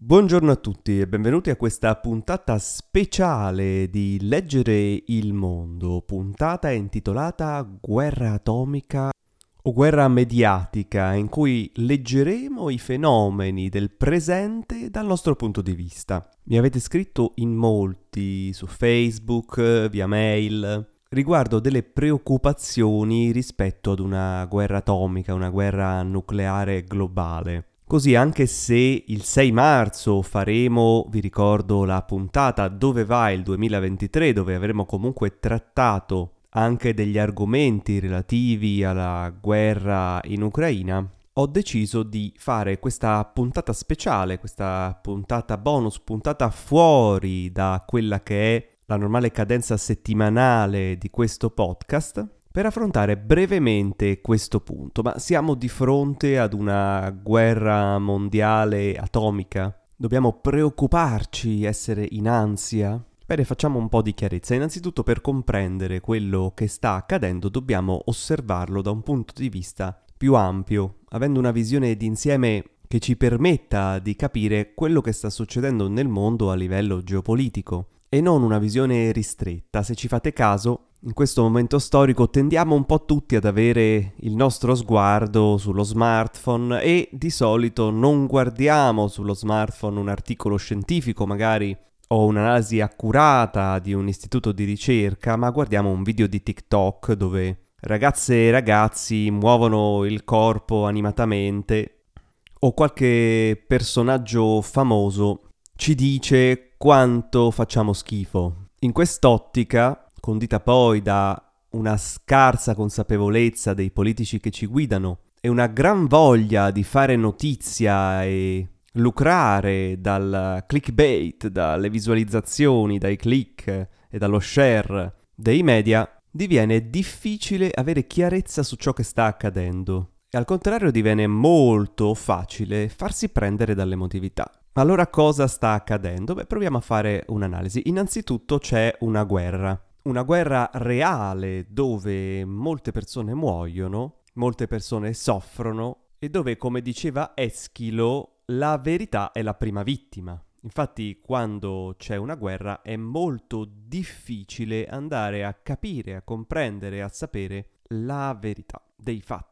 Buongiorno a tutti e benvenuti a questa puntata speciale di Leggere il Mondo, puntata intitolata Guerra atomica o guerra mediatica, in cui leggeremo i fenomeni del presente dal nostro punto di vista. Mi avete scritto in molti su Facebook, via mail, riguardo delle preoccupazioni rispetto ad una guerra atomica, una guerra nucleare globale. Così anche se il 6 marzo faremo, vi ricordo, la puntata Dove va il 2023, dove avremo comunque trattato anche degli argomenti relativi alla guerra in Ucraina, ho deciso di fare questa puntata speciale, questa puntata bonus, puntata fuori da quella che è la normale cadenza settimanale di questo podcast per affrontare brevemente questo punto, ma siamo di fronte ad una guerra mondiale atomica? Dobbiamo preoccuparci, essere in ansia? Bene, facciamo un po' di chiarezza. Innanzitutto per comprendere quello che sta accadendo dobbiamo osservarlo da un punto di vista più ampio, avendo una visione d'insieme che ci permetta di capire quello che sta succedendo nel mondo a livello geopolitico e non una visione ristretta. Se ci fate caso, in questo momento storico tendiamo un po' tutti ad avere il nostro sguardo sullo smartphone e di solito non guardiamo sullo smartphone un articolo scientifico magari o un'analisi accurata di un istituto di ricerca, ma guardiamo un video di TikTok dove ragazze e ragazzi muovono il corpo animatamente o qualche personaggio famoso ci dice quanto facciamo schifo. In quest'ottica condita poi da una scarsa consapevolezza dei politici che ci guidano e una gran voglia di fare notizia e lucrare dal clickbait, dalle visualizzazioni, dai click e dallo share dei media, diviene difficile avere chiarezza su ciò che sta accadendo e al contrario diviene molto facile farsi prendere dall'emotività. Allora cosa sta accadendo? Beh, proviamo a fare un'analisi. Innanzitutto c'è una guerra una guerra reale dove molte persone muoiono, molte persone soffrono e dove, come diceva Eschilo, la verità è la prima vittima. Infatti, quando c'è una guerra è molto difficile andare a capire, a comprendere, a sapere la verità dei fatti.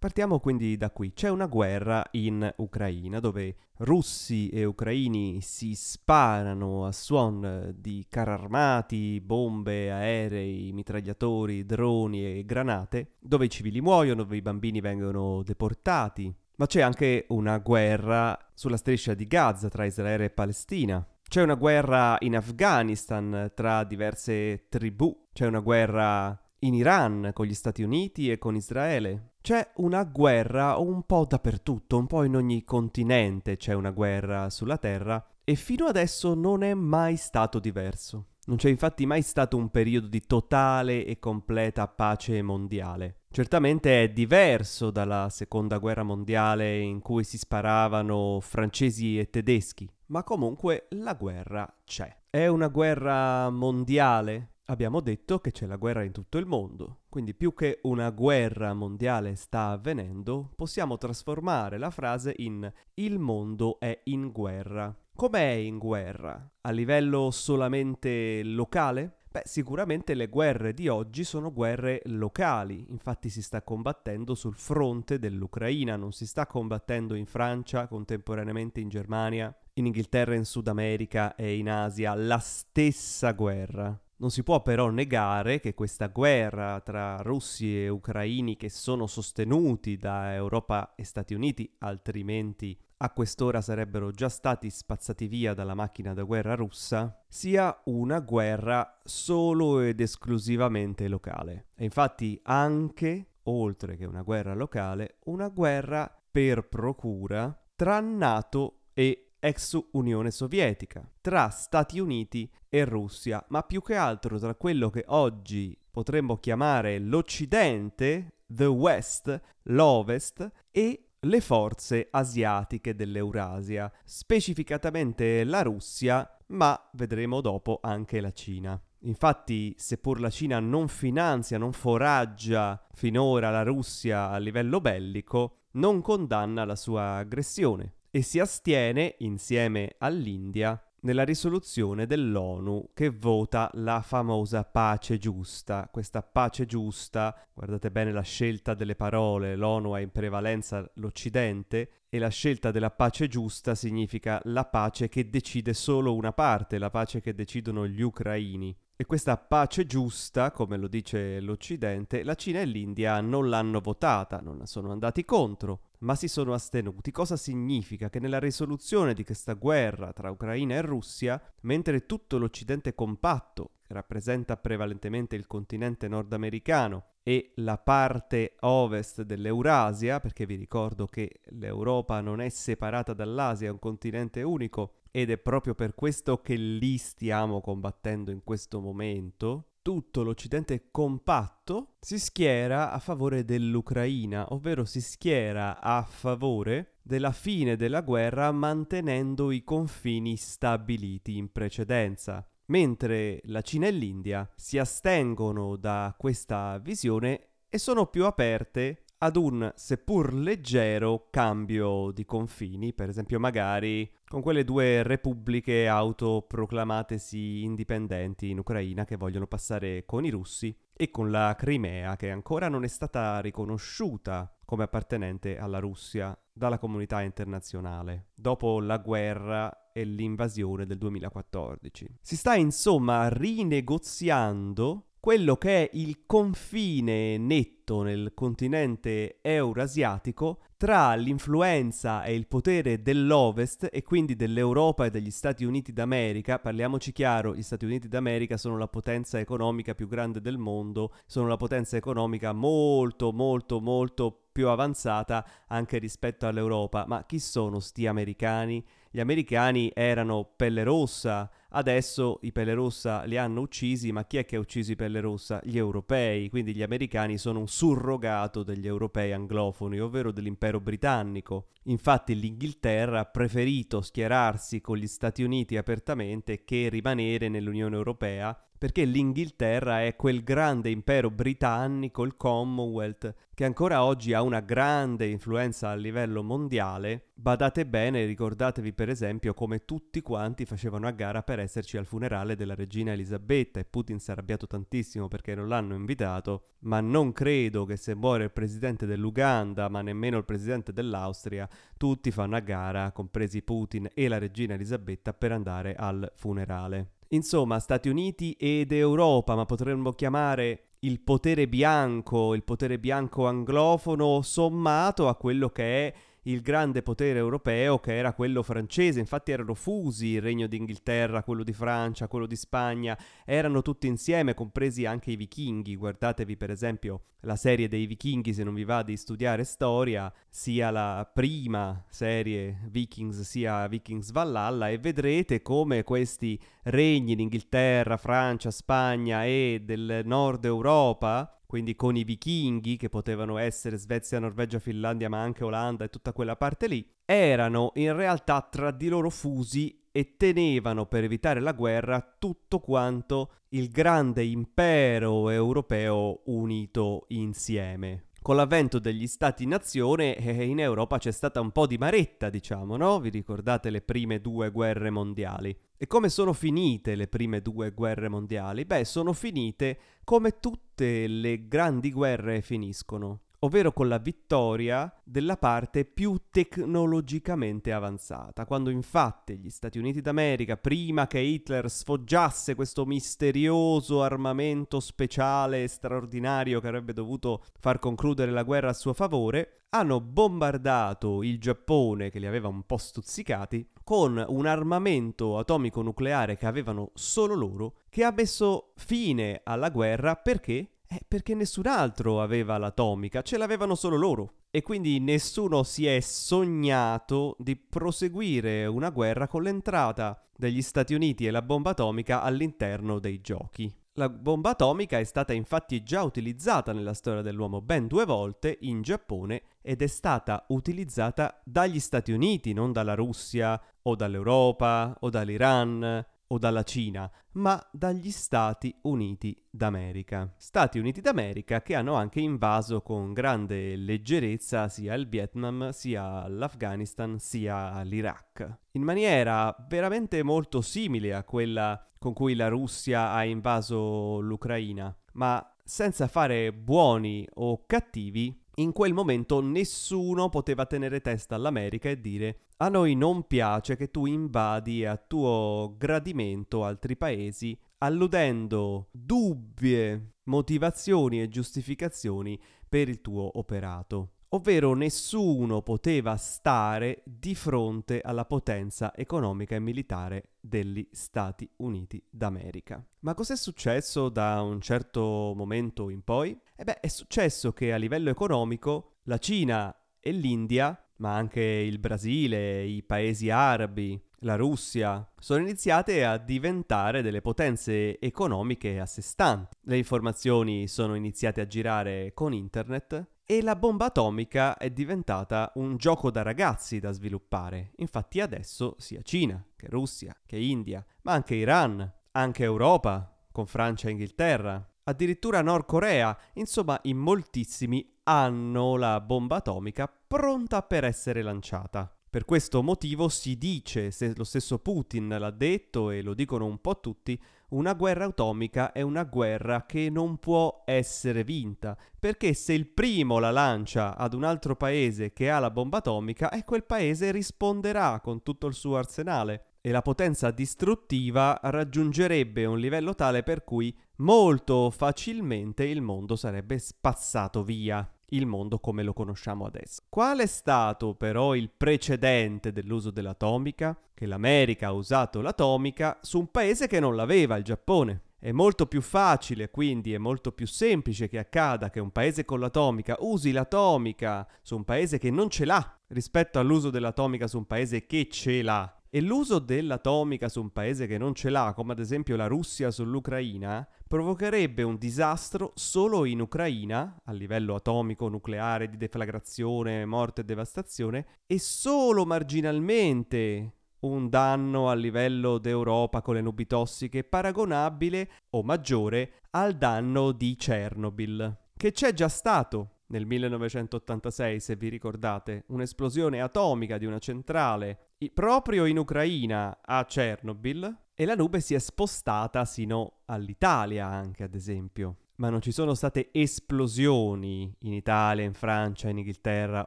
Partiamo quindi da qui. C'è una guerra in Ucraina dove russi e ucraini si sparano a suon di carri armati, bombe, aerei, mitragliatori, droni e granate, dove i civili muoiono, dove i bambini vengono deportati. Ma c'è anche una guerra sulla striscia di Gaza tra Israele e Palestina. C'è una guerra in Afghanistan tra diverse tribù. C'è una guerra in Iran con gli Stati Uniti e con Israele. C'è una guerra un po' dappertutto, un po' in ogni continente c'è una guerra sulla Terra e fino adesso non è mai stato diverso. Non c'è infatti mai stato un periodo di totale e completa pace mondiale. Certamente è diverso dalla seconda guerra mondiale in cui si sparavano francesi e tedeschi, ma comunque la guerra c'è. È una guerra mondiale? Abbiamo detto che c'è la guerra in tutto il mondo, quindi più che una guerra mondiale sta avvenendo, possiamo trasformare la frase in il mondo è in guerra. Com'è in guerra? A livello solamente locale? Beh, sicuramente le guerre di oggi sono guerre locali, infatti si sta combattendo sul fronte dell'Ucraina, non si sta combattendo in Francia, contemporaneamente in Germania, in Inghilterra, in Sud America e in Asia, la stessa guerra. Non si può però negare che questa guerra tra russi e ucraini che sono sostenuti da Europa e Stati Uniti, altrimenti a quest'ora sarebbero già stati spazzati via dalla macchina da guerra russa, sia una guerra solo ed esclusivamente locale. E infatti anche, oltre che una guerra locale, una guerra per procura tra NATO e ex Unione Sovietica, tra Stati Uniti e Russia, ma più che altro tra quello che oggi potremmo chiamare l'Occidente, the West, l'Ovest e le forze asiatiche dell'Eurasia, specificatamente la Russia, ma vedremo dopo anche la Cina. Infatti, seppur la Cina non finanzia, non foraggia finora la Russia a livello bellico, non condanna la sua aggressione e si astiene, insieme all'India, nella risoluzione dell'ONU che vota la famosa pace giusta. Questa pace giusta, guardate bene la scelta delle parole, l'ONU ha in prevalenza l'Occidente e la scelta della pace giusta significa la pace che decide solo una parte, la pace che decidono gli ucraini. E questa pace giusta, come lo dice l'Occidente, la Cina e l'India non l'hanno votata, non sono andati contro, ma si sono astenuti. Cosa significa? Che nella risoluzione di questa guerra tra Ucraina e Russia, mentre tutto l'Occidente compatto, che rappresenta prevalentemente il continente nordamericano, e la parte ovest dell'Eurasia, perché vi ricordo che l'Europa non è separata dall'Asia, è un continente unico, ed è proprio per questo che lì stiamo combattendo in questo momento, tutto l'Occidente compatto si schiera a favore dell'Ucraina, ovvero si schiera a favore della fine della guerra mantenendo i confini stabiliti in precedenza. Mentre la Cina e l'India si astengono da questa visione e sono più aperte ad un seppur leggero cambio di confini, per esempio magari con quelle due repubbliche autoproclamatesi indipendenti in Ucraina che vogliono passare con i russi e con la Crimea che ancora non è stata riconosciuta come appartenente alla Russia dalla comunità internazionale dopo la guerra e l'invasione del 2014. Si sta insomma rinegoziando quello che è il confine netto nel continente eurasiatico tra l'influenza e il potere dell'Ovest e quindi dell'Europa e degli Stati Uniti d'America. Parliamoci chiaro, gli Stati Uniti d'America sono la potenza economica più grande del mondo, sono la potenza economica molto molto molto più avanzata anche rispetto all'Europa. Ma chi sono sti americani? Gli americani erano pelle rossa, adesso i pelle rossa li hanno uccisi, ma chi è che ha ucciso i pelle rossa? Gli europei, quindi gli americani sono un surrogato degli europei anglofoni, ovvero dell'impero britannico. Infatti l'Inghilterra ha preferito schierarsi con gli Stati Uniti apertamente che rimanere nell'Unione Europea perché l'Inghilterra è quel grande impero britannico, il Commonwealth, che ancora oggi ha una grande influenza a livello mondiale. Badate bene, ricordatevi per esempio come tutti quanti facevano a gara per esserci al funerale della regina Elisabetta e Putin si è arrabbiato tantissimo perché non l'hanno invitato, ma non credo che se muore il presidente dell'Uganda, ma nemmeno il presidente dell'Austria, tutti fanno a gara, compresi Putin e la regina Elisabetta, per andare al funerale. Insomma, Stati Uniti ed Europa, ma potremmo chiamare il potere bianco, il potere bianco anglofono sommato a quello che è il grande potere europeo che era quello francese, infatti erano fusi il regno d'Inghilterra, quello di Francia, quello di Spagna, erano tutti insieme, compresi anche i vichinghi, guardatevi per esempio la serie dei vichinghi se non vi va di studiare storia, sia la prima serie Vikings sia Vikings Valhalla e vedrete come questi regni d'Inghilterra, Francia, Spagna e del nord Europa quindi con i vichinghi, che potevano essere Svezia, Norvegia, Finlandia, ma anche Olanda e tutta quella parte lì, erano in realtà tra di loro fusi e tenevano per evitare la guerra tutto quanto il grande impero europeo unito insieme. Con l'avvento degli stati-nazione eh, in Europa c'è stata un po' di maretta, diciamo, no? Vi ricordate le prime due guerre mondiali? E come sono finite le prime due guerre mondiali? Beh, sono finite come tutte le grandi guerre finiscono ovvero con la vittoria della parte più tecnologicamente avanzata, quando infatti gli Stati Uniti d'America, prima che Hitler sfoggiasse questo misterioso armamento speciale e straordinario che avrebbe dovuto far concludere la guerra a suo favore, hanno bombardato il Giappone, che li aveva un po' stuzzicati, con un armamento atomico nucleare che avevano solo loro, che ha messo fine alla guerra perché eh, perché nessun altro aveva l'atomica, ce l'avevano solo loro. E quindi nessuno si è sognato di proseguire una guerra con l'entrata degli Stati Uniti e la bomba atomica all'interno dei giochi. La bomba atomica è stata infatti già utilizzata nella storia dell'uomo ben due volte in Giappone ed è stata utilizzata dagli Stati Uniti, non dalla Russia o dall'Europa o dall'Iran o dalla Cina, ma dagli Stati Uniti d'America. Stati Uniti d'America che hanno anche invaso con grande leggerezza sia il Vietnam, sia l'Afghanistan, sia l'Iraq. In maniera veramente molto simile a quella con cui la Russia ha invaso l'Ucraina, ma senza fare buoni o cattivi in quel momento nessuno poteva tenere testa all'America e dire a noi non piace che tu invadi a tuo gradimento altri paesi, alludendo dubbie motivazioni e giustificazioni per il tuo operato ovvero nessuno poteva stare di fronte alla potenza economica e militare degli Stati Uniti d'America. Ma cos'è successo da un certo momento in poi? E beh, è successo che a livello economico la Cina e l'India, ma anche il Brasile, i paesi arabi, la Russia, sono iniziate a diventare delle potenze economiche a sé stanti. Le informazioni sono iniziate a girare con internet e la bomba atomica è diventata un gioco da ragazzi da sviluppare. Infatti adesso sia Cina, che Russia, che India, ma anche Iran, anche Europa, con Francia e Inghilterra, addirittura Nord Corea, insomma in moltissimi hanno la bomba atomica pronta per essere lanciata. Per questo motivo si dice, se lo stesso Putin l'ha detto e lo dicono un po' tutti, una guerra atomica è una guerra che non può essere vinta, perché se il primo la lancia ad un altro paese che ha la bomba atomica, e quel paese risponderà con tutto il suo arsenale. E la potenza distruttiva raggiungerebbe un livello tale per cui molto facilmente il mondo sarebbe spazzato via il mondo come lo conosciamo adesso. Qual è stato però il precedente dell'uso dell'atomica? Che l'America ha usato l'atomica su un paese che non l'aveva, il Giappone. È molto più facile, quindi è molto più semplice che accada che un paese con l'atomica usi l'atomica su un paese che non ce l'ha rispetto all'uso dell'atomica su un paese che ce l'ha. E l'uso dell'atomica su un paese che non ce l'ha, come ad esempio la Russia sull'Ucraina, provocherebbe un disastro solo in Ucraina, a livello atomico, nucleare, di deflagrazione, morte e devastazione, e solo marginalmente un danno a livello d'Europa con le nubi tossiche paragonabile o maggiore al danno di Chernobyl, che c'è già stato nel 1986, se vi ricordate, un'esplosione atomica di una centrale proprio in Ucraina a Chernobyl e la nube si è spostata sino all'Italia anche, ad esempio. Ma non ci sono state esplosioni in Italia, in Francia, in Inghilterra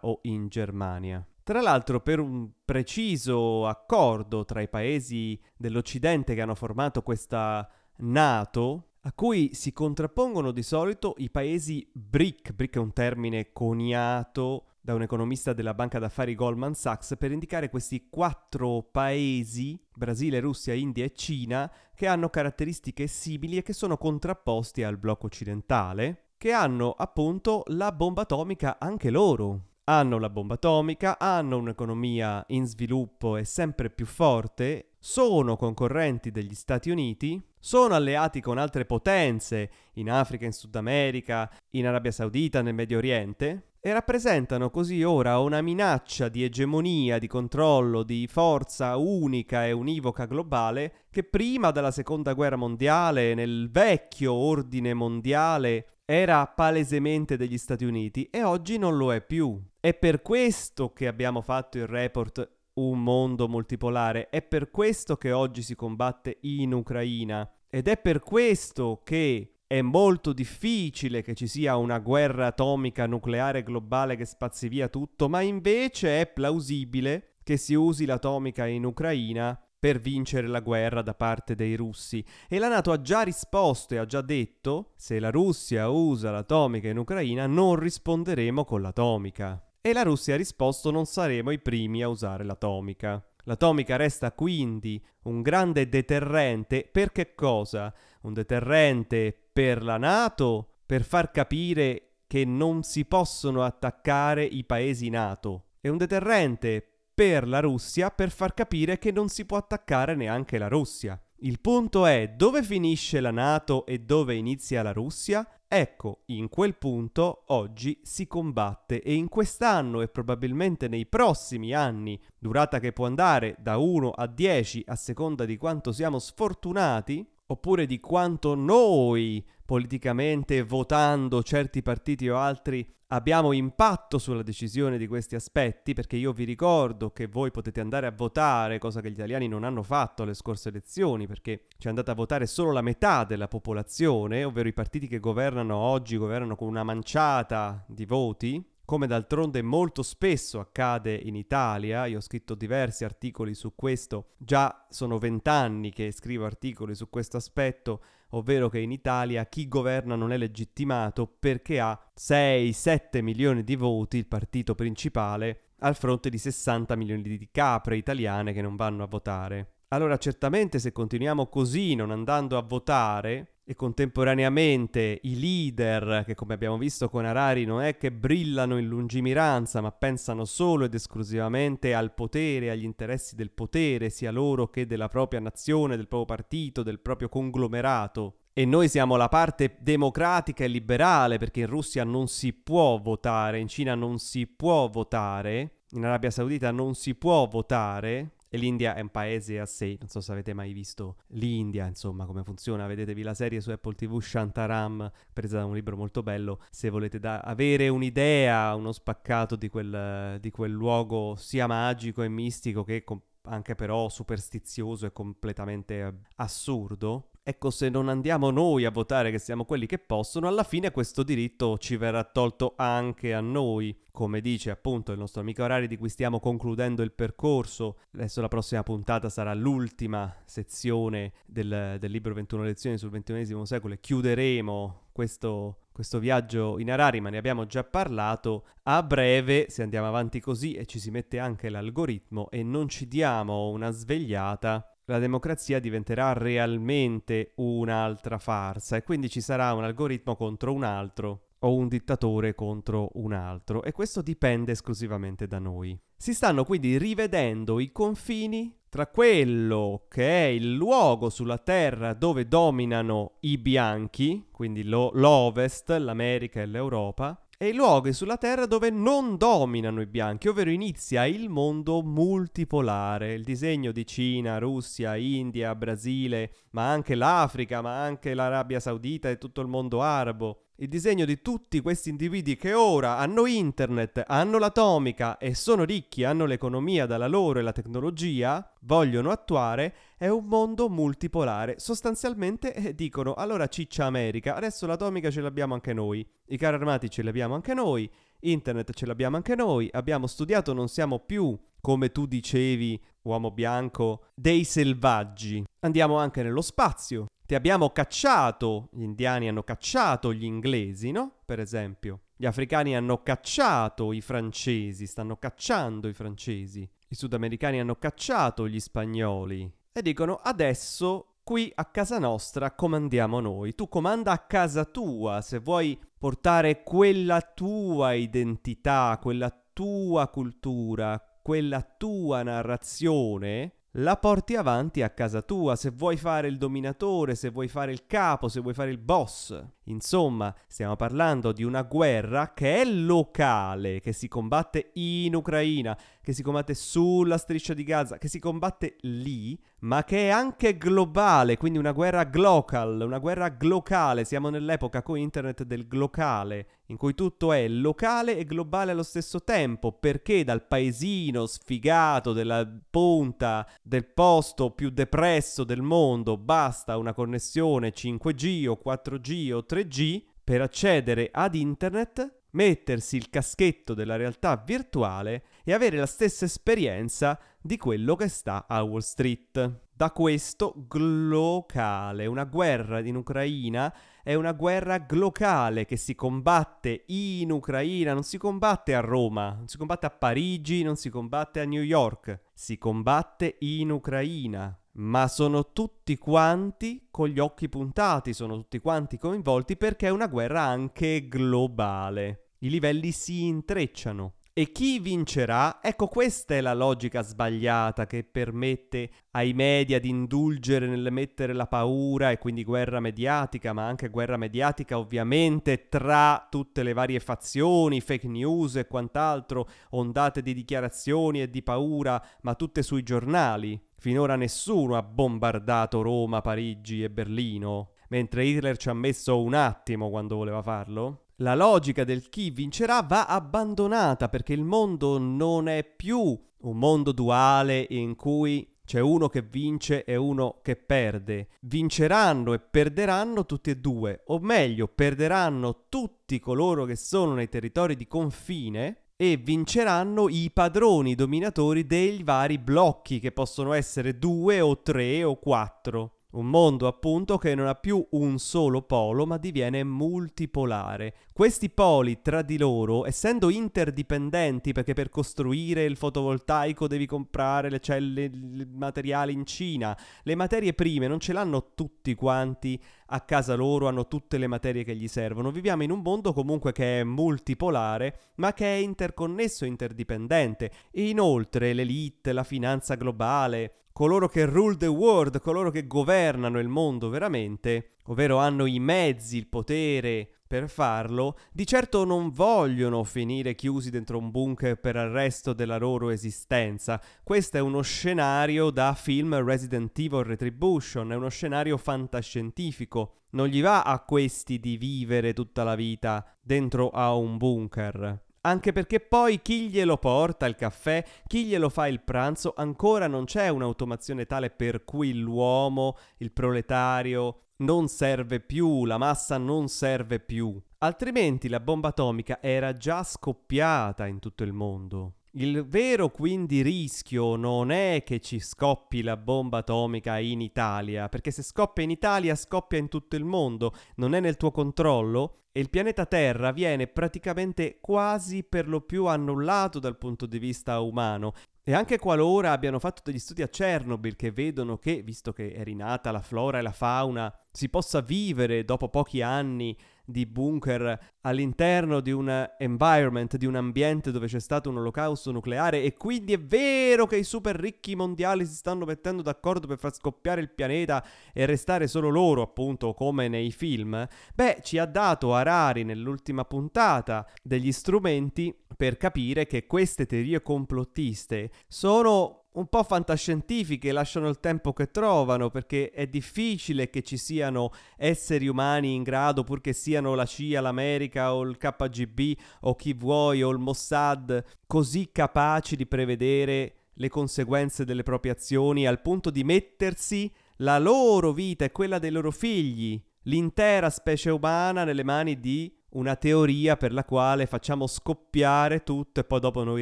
o in Germania. Tra l'altro, per un preciso accordo tra i paesi dell'Occidente che hanno formato questa NATO, a cui si contrappongono di solito i paesi BRIC. BRIC è un termine coniato da un economista della banca d'affari Goldman Sachs per indicare questi quattro paesi, Brasile, Russia, India e Cina, che hanno caratteristiche simili e che sono contrapposti al blocco occidentale, che hanno appunto la bomba atomica anche loro. Hanno la bomba atomica, hanno un'economia in sviluppo e sempre più forte, sono concorrenti degli Stati Uniti, sono alleati con altre potenze in Africa, in Sud America, in Arabia Saudita, nel Medio Oriente, e rappresentano così ora una minaccia di egemonia, di controllo, di forza unica e univoca globale che prima della Seconda Guerra Mondiale, nel vecchio ordine mondiale, era palesemente degli Stati Uniti e oggi non lo è più. È per questo che abbiamo fatto il report un mondo multipolare. È per questo che oggi si combatte in Ucraina ed è per questo che è molto difficile che ci sia una guerra atomica nucleare globale che spazi via tutto, ma invece è plausibile che si usi l'atomica in Ucraina per vincere la guerra da parte dei russi. E la Nato ha già risposto e ha già detto, se la Russia usa l'atomica in Ucraina non risponderemo con l'atomica. E la Russia ha risposto non saremo i primi a usare l'atomica. L'atomica resta quindi un grande deterrente per che cosa? Un deterrente per la Nato per far capire che non si possono attaccare i paesi Nato. E un deterrente per la Russia per far capire che non si può attaccare neanche la Russia. Il punto è dove finisce la Nato e dove inizia la Russia? Ecco, in quel punto oggi si combatte e in quest'anno e probabilmente nei prossimi anni, durata che può andare da 1 a 10 a seconda di quanto siamo sfortunati, oppure di quanto noi politicamente votando certi partiti o altri abbiamo impatto sulla decisione di questi aspetti, perché io vi ricordo che voi potete andare a votare, cosa che gli italiani non hanno fatto alle scorse elezioni, perché c'è andata a votare solo la metà della popolazione, ovvero i partiti che governano oggi governano con una manciata di voti, come d'altronde molto spesso accade in Italia, io ho scritto diversi articoli su questo, già sono vent'anni che scrivo articoli su questo aspetto, ovvero che in Italia chi governa non è legittimato perché ha 6-7 milioni di voti, il partito principale, al fronte di 60 milioni di capre italiane che non vanno a votare. Allora certamente se continuiamo così, non andando a votare, e contemporaneamente i leader, che come abbiamo visto con Harari non è che brillano in lungimiranza, ma pensano solo ed esclusivamente al potere, agli interessi del potere, sia loro che della propria nazione, del proprio partito, del proprio conglomerato. E noi siamo la parte democratica e liberale, perché in Russia non si può votare, in Cina non si può votare, in Arabia Saudita non si può votare, e l'India è un paese a sé, non so se avete mai visto l'India, insomma, come funziona. Vedetevi la serie su Apple TV Shantaram, presa da un libro molto bello, se volete da- avere un'idea, uno spaccato di quel, di quel luogo sia magico e mistico che com- anche però superstizioso e completamente assurdo. Ecco, se non andiamo noi a votare che siamo quelli che possono, alla fine questo diritto ci verrà tolto anche a noi. Come dice appunto il nostro amico Orari di cui stiamo concludendo il percorso, adesso la prossima puntata sarà l'ultima sezione del, del libro 21 lezioni sul XXI secolo e chiuderemo questo, questo viaggio in Harari, ma ne abbiamo già parlato. A breve, se andiamo avanti così e ci si mette anche l'algoritmo e non ci diamo una svegliata, la democrazia diventerà realmente un'altra farsa e quindi ci sarà un algoritmo contro un altro o un dittatore contro un altro e questo dipende esclusivamente da noi. Si stanno quindi rivedendo i confini tra quello che è il luogo sulla Terra dove dominano i bianchi, quindi lo, l'Ovest, l'America e l'Europa, e i luoghi sulla Terra dove non dominano i bianchi, ovvero inizia il mondo multipolare, il disegno di Cina, Russia, India, Brasile, ma anche l'Africa, ma anche l'Arabia Saudita e tutto il mondo arabo il disegno di tutti questi individui che ora hanno internet, hanno l'atomica e sono ricchi, hanno l'economia dalla loro e la tecnologia, vogliono attuare, è un mondo multipolare. Sostanzialmente eh, dicono, allora ciccia America, adesso l'atomica ce l'abbiamo anche noi, i carri armati ce li abbiamo anche noi, internet ce l'abbiamo anche noi, abbiamo studiato, non siamo più, come tu dicevi, uomo bianco, dei selvaggi. Andiamo anche nello spazio, ti abbiamo cacciato, gli indiani hanno cacciato gli inglesi, no? Per esempio. Gli africani hanno cacciato i francesi, stanno cacciando i francesi. I sudamericani hanno cacciato gli spagnoli. E dicono adesso qui a casa nostra comandiamo noi. Tu comanda a casa tua se vuoi portare quella tua identità, quella tua cultura, quella tua narrazione la porti avanti a casa tua, se vuoi fare il dominatore, se vuoi fare il capo, se vuoi fare il boss. Insomma, stiamo parlando di una guerra che è locale, che si combatte in Ucraina, che si combatte sulla striscia di Gaza, che si combatte lì, ma che è anche globale, quindi una guerra global, una guerra glocale. Siamo nell'epoca con internet del glocale, in cui tutto è locale e globale allo stesso tempo, perché dal paesino sfigato della punta del posto più depresso del mondo basta una connessione 5G o 4G o 3G per accedere ad internet mettersi il caschetto della realtà virtuale e avere la stessa esperienza di quello che sta a Wall Street. Da questo glocale, una guerra in Ucraina è una guerra glocale che si combatte in Ucraina, non si combatte a Roma, non si combatte a Parigi, non si combatte a New York, si combatte in Ucraina. Ma sono tutti quanti con gli occhi puntati, sono tutti quanti coinvolti perché è una guerra anche globale. I livelli si intrecciano. E chi vincerà? Ecco, questa è la logica sbagliata che permette ai media di indulgere nel mettere la paura e quindi guerra mediatica, ma anche guerra mediatica ovviamente tra tutte le varie fazioni, fake news e quant'altro, ondate di dichiarazioni e di paura, ma tutte sui giornali. Finora nessuno ha bombardato Roma, Parigi e Berlino, mentre Hitler ci ha messo un attimo quando voleva farlo. La logica del chi vincerà va abbandonata perché il mondo non è più un mondo duale in cui c'è uno che vince e uno che perde. Vinceranno e perderanno tutti e due, o meglio, perderanno tutti coloro che sono nei territori di confine e vinceranno i padroni dominatori dei vari blocchi che possono essere due o tre o quattro. Un mondo appunto che non ha più un solo polo ma diviene multipolare. Questi poli tra di loro, essendo interdipendenti perché per costruire il fotovoltaico devi comprare le celle il materiale in Cina, le materie prime non ce l'hanno tutti quanti a casa loro, hanno tutte le materie che gli servono. Viviamo in un mondo comunque che è multipolare ma che è interconnesso interdipendente. E inoltre l'elite, la finanza globale, coloro che rule the world, coloro che governano il mondo veramente, ovvero hanno i mezzi, il potere per farlo, di certo non vogliono finire chiusi dentro un bunker per il resto della loro esistenza. Questo è uno scenario da film Resident Evil Retribution, è uno scenario fantascientifico. Non gli va a questi di vivere tutta la vita dentro a un bunker. Anche perché poi chi glielo porta il caffè, chi glielo fa il pranzo, ancora non c'è un'automazione tale per cui l'uomo, il proletario, non serve più, la massa non serve più. Altrimenti la bomba atomica era già scoppiata in tutto il mondo. Il vero quindi rischio non è che ci scoppi la bomba atomica in Italia, perché se scoppia in Italia scoppia in tutto il mondo, non è nel tuo controllo e il pianeta Terra viene praticamente quasi per lo più annullato dal punto di vista umano. E anche qualora abbiano fatto degli studi a Chernobyl che vedono che, visto che è rinata la flora e la fauna, si possa vivere dopo pochi anni di bunker all'interno di un environment, di un ambiente dove c'è stato un olocausto nucleare e quindi è vero che i super ricchi mondiali si stanno mettendo d'accordo per far scoppiare il pianeta e restare solo loro, appunto, come nei film, beh, ci ha dato Harari nell'ultima puntata degli strumenti per capire che queste teorie complottiste sono un po' fantascientifiche, lasciano il tempo che trovano, perché è difficile che ci siano esseri umani in grado, purché siano la CIA, l'America o il KGB o chi vuoi o il Mossad, così capaci di prevedere le conseguenze delle proprie azioni al punto di mettersi la loro vita e quella dei loro figli, l'intera specie umana nelle mani di una teoria per la quale facciamo scoppiare tutto e poi dopo noi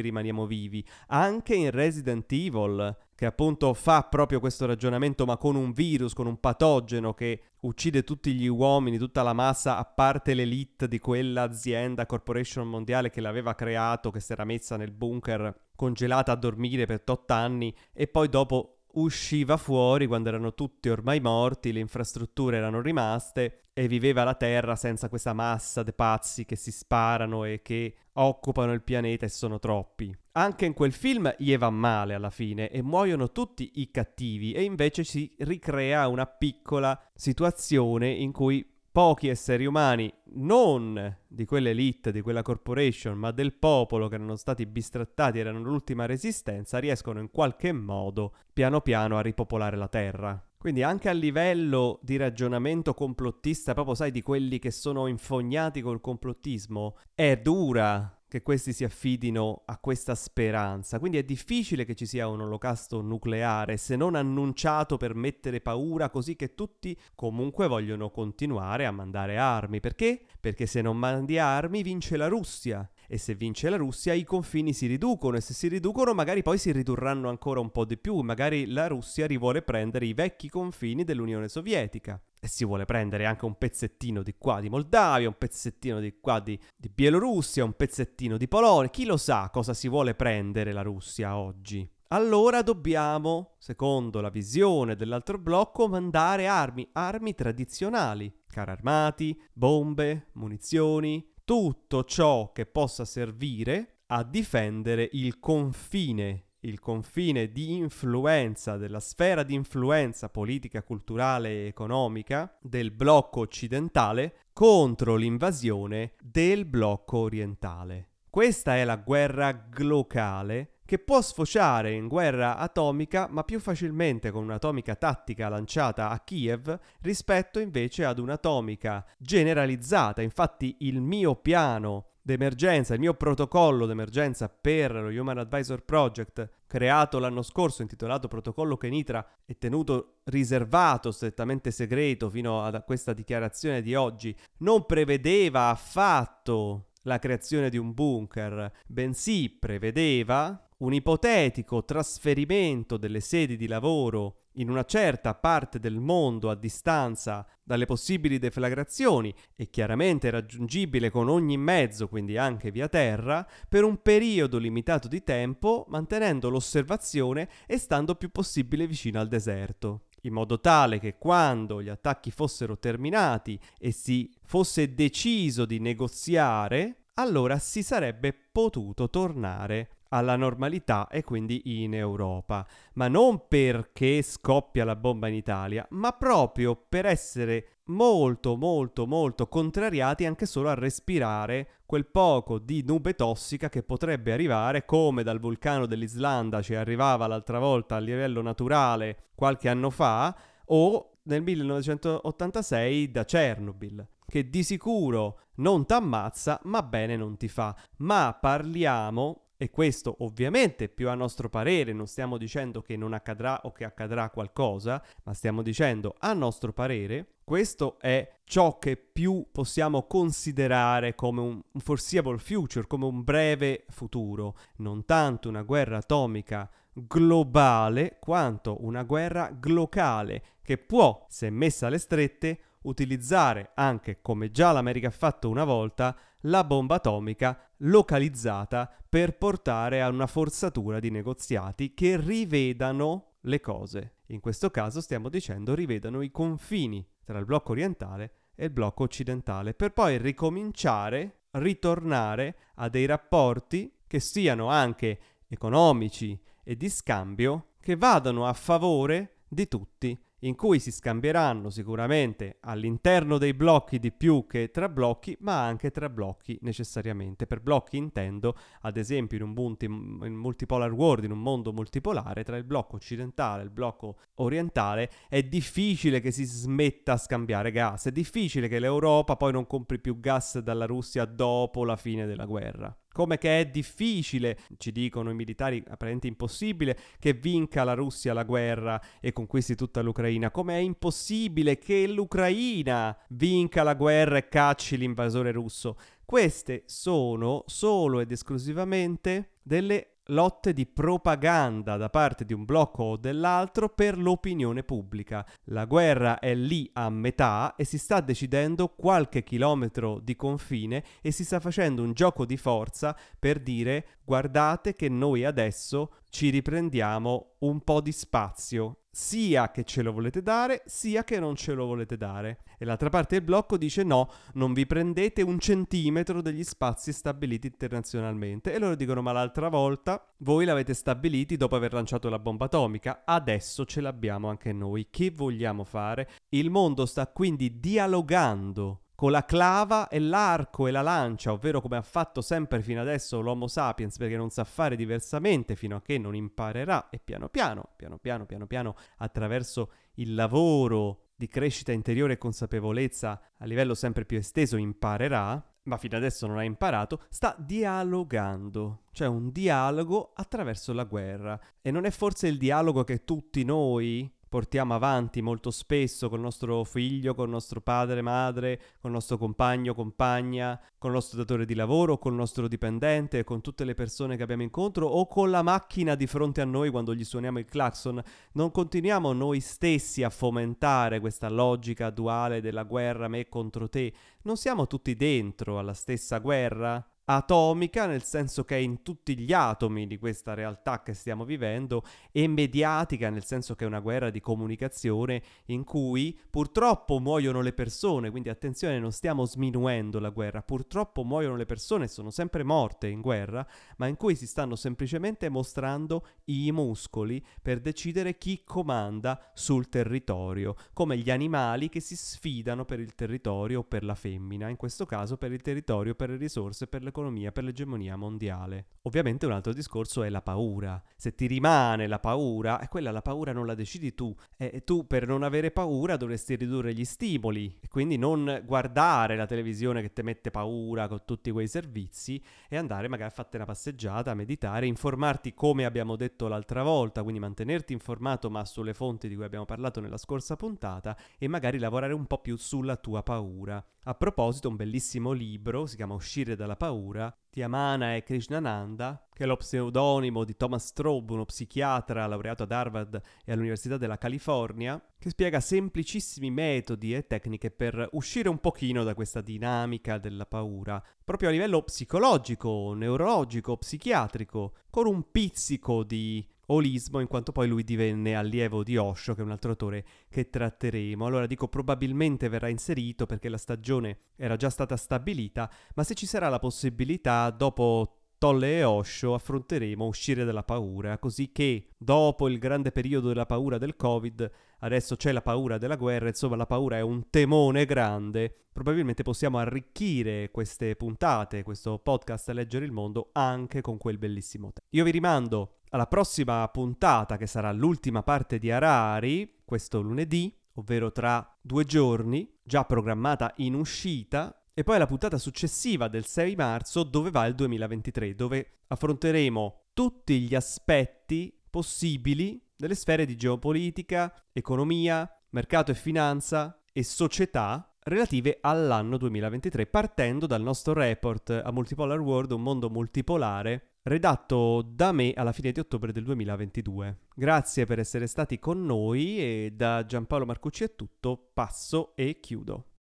rimaniamo vivi. Anche in Resident Evil, che appunto fa proprio questo ragionamento, ma con un virus, con un patogeno che uccide tutti gli uomini, tutta la massa, a parte l'elite di quell'azienda, corporation mondiale che l'aveva creato, che si era messa nel bunker congelata a dormire per 8 anni e poi dopo usciva fuori quando erano tutti ormai morti, le infrastrutture erano rimaste e viveva la Terra senza questa massa di pazzi che si sparano e che occupano il pianeta e sono troppi. Anche in quel film gli va male alla fine e muoiono tutti i cattivi e invece si ricrea una piccola situazione in cui pochi esseri umani, non di quell'elite, di quella corporation, ma del popolo che erano stati bistrattati, erano l'ultima resistenza, riescono in qualche modo piano piano a ripopolare la Terra. Quindi anche a livello di ragionamento complottista, proprio sai di quelli che sono infognati col complottismo, è dura che questi si affidino a questa speranza. Quindi è difficile che ci sia un olocausto nucleare se non annunciato per mettere paura così che tutti comunque vogliono continuare a mandare armi. Perché? Perché se non mandi armi vince la Russia e se vince la Russia i confini si riducono e se si riducono magari poi si ridurranno ancora un po' di più, magari la Russia rivuole prendere i vecchi confini dell'Unione Sovietica. E si vuole prendere anche un pezzettino di qua di Moldavia, un pezzettino di qua di, di, Bielorussia, un pezzettino di Polonia, chi lo sa cosa si vuole prendere la Russia oggi. Allora dobbiamo, secondo la visione dell'altro blocco, mandare armi, armi tradizionali, carri armati, bombe, munizioni, tutto ciò che possa servire a difendere il confine il confine di influenza, della sfera di influenza politica, culturale e economica del blocco occidentale contro l'invasione del blocco orientale. Questa è la guerra globale che può sfociare in guerra atomica, ma più facilmente con un'atomica tattica lanciata a Kiev rispetto invece ad un'atomica generalizzata. Infatti il mio piano d'emergenza, il mio protocollo d'emergenza per lo Human Advisor Project, creato l'anno scorso, intitolato Protocollo Kenitra e tenuto riservato, strettamente segreto fino a questa dichiarazione di oggi, non prevedeva affatto la creazione di un bunker, bensì prevedeva un ipotetico trasferimento delle sedi di lavoro in una certa parte del mondo a distanza dalle possibili deflagrazioni e chiaramente raggiungibile con ogni mezzo, quindi anche via terra, per un periodo limitato di tempo, mantenendo l'osservazione e stando più possibile vicino al deserto in modo tale che quando gli attacchi fossero terminati e si fosse deciso di negoziare, allora si sarebbe potuto tornare alla normalità e quindi in Europa, ma non perché scoppia la bomba in Italia, ma proprio per essere molto molto molto contrariati anche solo a respirare quel poco di nube tossica che potrebbe arrivare come dal vulcano dell'Islanda ci arrivava l'altra volta a livello naturale qualche anno fa o nel 1986 da Chernobyl che di sicuro non ti ammazza ma bene non ti fa. Ma parliamo e questo ovviamente più a nostro parere, non stiamo dicendo che non accadrà o che accadrà qualcosa, ma stiamo dicendo a nostro parere, questo è ciò che più possiamo considerare come un, foreseeable future, come un breve futuro, non tanto una guerra atomica globale quanto una guerra glocale che può, se messa alle strette, utilizzare anche, come già l'America ha fatto una volta, la bomba atomica localizzata per portare a una forzatura di negoziati che rivedano le cose. In questo caso stiamo dicendo rivedano i confini tra il blocco orientale e il blocco occidentale, per poi ricominciare, ritornare a dei rapporti che siano anche economici e di scambio che vadano a favore di tutti in cui si scambieranno sicuramente all'interno dei blocchi di più che tra blocchi, ma anche tra blocchi necessariamente. Per blocchi intendo, ad esempio, in un multipolar world, in un mondo multipolare, tra il blocco occidentale e il blocco orientale, è difficile che si smetta a scambiare gas, è difficile che l'Europa poi non compri più gas dalla Russia dopo la fine della guerra. Come che è difficile, ci dicono i militari, apparentemente impossibile, che vinca la Russia la guerra e conquisti tutta l'Ucraina. Come è impossibile che l'Ucraina vinca la guerra e cacci l'invasore russo. Queste sono solo ed esclusivamente delle lotte di propaganda da parte di un blocco o dell'altro per l'opinione pubblica. La guerra è lì a metà e si sta decidendo qualche chilometro di confine e si sta facendo un gioco di forza per dire guardate che noi adesso ci riprendiamo un po' di spazio sia che ce lo volete dare, sia che non ce lo volete dare. E l'altra parte del blocco dice no, non vi prendete un centimetro degli spazi stabiliti internazionalmente. E loro dicono ma l'altra volta voi l'avete stabiliti dopo aver lanciato la bomba atomica, adesso ce l'abbiamo anche noi. Che vogliamo fare? Il mondo sta quindi dialogando con la clava e l'arco e la lancia, ovvero come ha fatto sempre fino adesso l'Homo sapiens, perché non sa fare diversamente fino a che non imparerà e piano piano, piano piano, piano piano, attraverso il lavoro di crescita interiore e consapevolezza a livello sempre più esteso imparerà, ma fino adesso non ha imparato, sta dialogando, cioè un dialogo attraverso la guerra. E non è forse il dialogo che tutti noi portiamo avanti molto spesso con il nostro figlio, con il nostro padre, madre, con il nostro compagno, compagna, con il nostro datore di lavoro, con il nostro dipendente, con tutte le persone che abbiamo incontro o con la macchina di fronte a noi quando gli suoniamo il clacson. Non continuiamo noi stessi a fomentare questa logica duale della guerra me contro te. Non siamo tutti dentro alla stessa guerra? Atomica, nel senso che è in tutti gli atomi di questa realtà che stiamo vivendo, e mediatica, nel senso che è una guerra di comunicazione in cui purtroppo muoiono le persone, quindi attenzione, non stiamo sminuendo la guerra, purtroppo muoiono le persone, sono sempre morte in guerra, ma in cui si stanno semplicemente mostrando i muscoli per decidere chi comanda sul territorio, come gli animali che si sfidano per il territorio o per la femmina, in questo caso per il territorio, per le risorse, per l'economia, per l'egemonia mondiale. Ovviamente un altro discorso è la paura. Se ti rimane la paura, e quella la paura non la decidi tu, e tu per non avere paura dovresti ridurre gli stimoli e quindi non guardare la televisione che ti mette paura con tutti quei servizi e andare magari a farti una passeggiata, a meditare, informarti come abbiamo detto l'altra volta, quindi mantenerti informato ma sulle fonti di cui abbiamo parlato nella scorsa puntata e magari lavorare un po' più sulla tua paura. A proposito, un bellissimo libro, si chiama Uscire dalla paura, di Amana e Krishnananda, che è lo pseudonimo di Thomas Straub, uno psichiatra laureato ad Harvard e all'Università della California, che spiega semplicissimi metodi e tecniche per uscire un pochino da questa dinamica della paura, proprio a livello psicologico, neurologico, psichiatrico, con un pizzico di olismo, in quanto poi lui divenne allievo di Osho, che è un altro autore che tratteremo. Allora dico probabilmente verrà inserito perché la stagione era già stata stabilita, ma se ci sarà la possibilità, dopo Tolle e Osho affronteremo uscire dalla paura, così che dopo il grande periodo della paura del Covid, adesso c'è la paura della guerra, insomma la paura è un temone grande, probabilmente possiamo arricchire queste puntate, questo podcast a leggere il mondo anche con quel bellissimo tema. Io vi rimando alla prossima puntata che sarà l'ultima parte di Harari, questo lunedì, ovvero tra due giorni, già programmata in uscita, e poi la puntata successiva del 6 marzo dove va il 2023, dove affronteremo tutti gli aspetti possibili delle sfere di geopolitica, economia, mercato e finanza e società relative all'anno 2023, partendo dal nostro report a Multipolar World, un mondo multipolare, redatto da me alla fine di ottobre del 2022. Grazie per essere stati con noi e da Giampaolo Marcucci è tutto, passo e chiudo.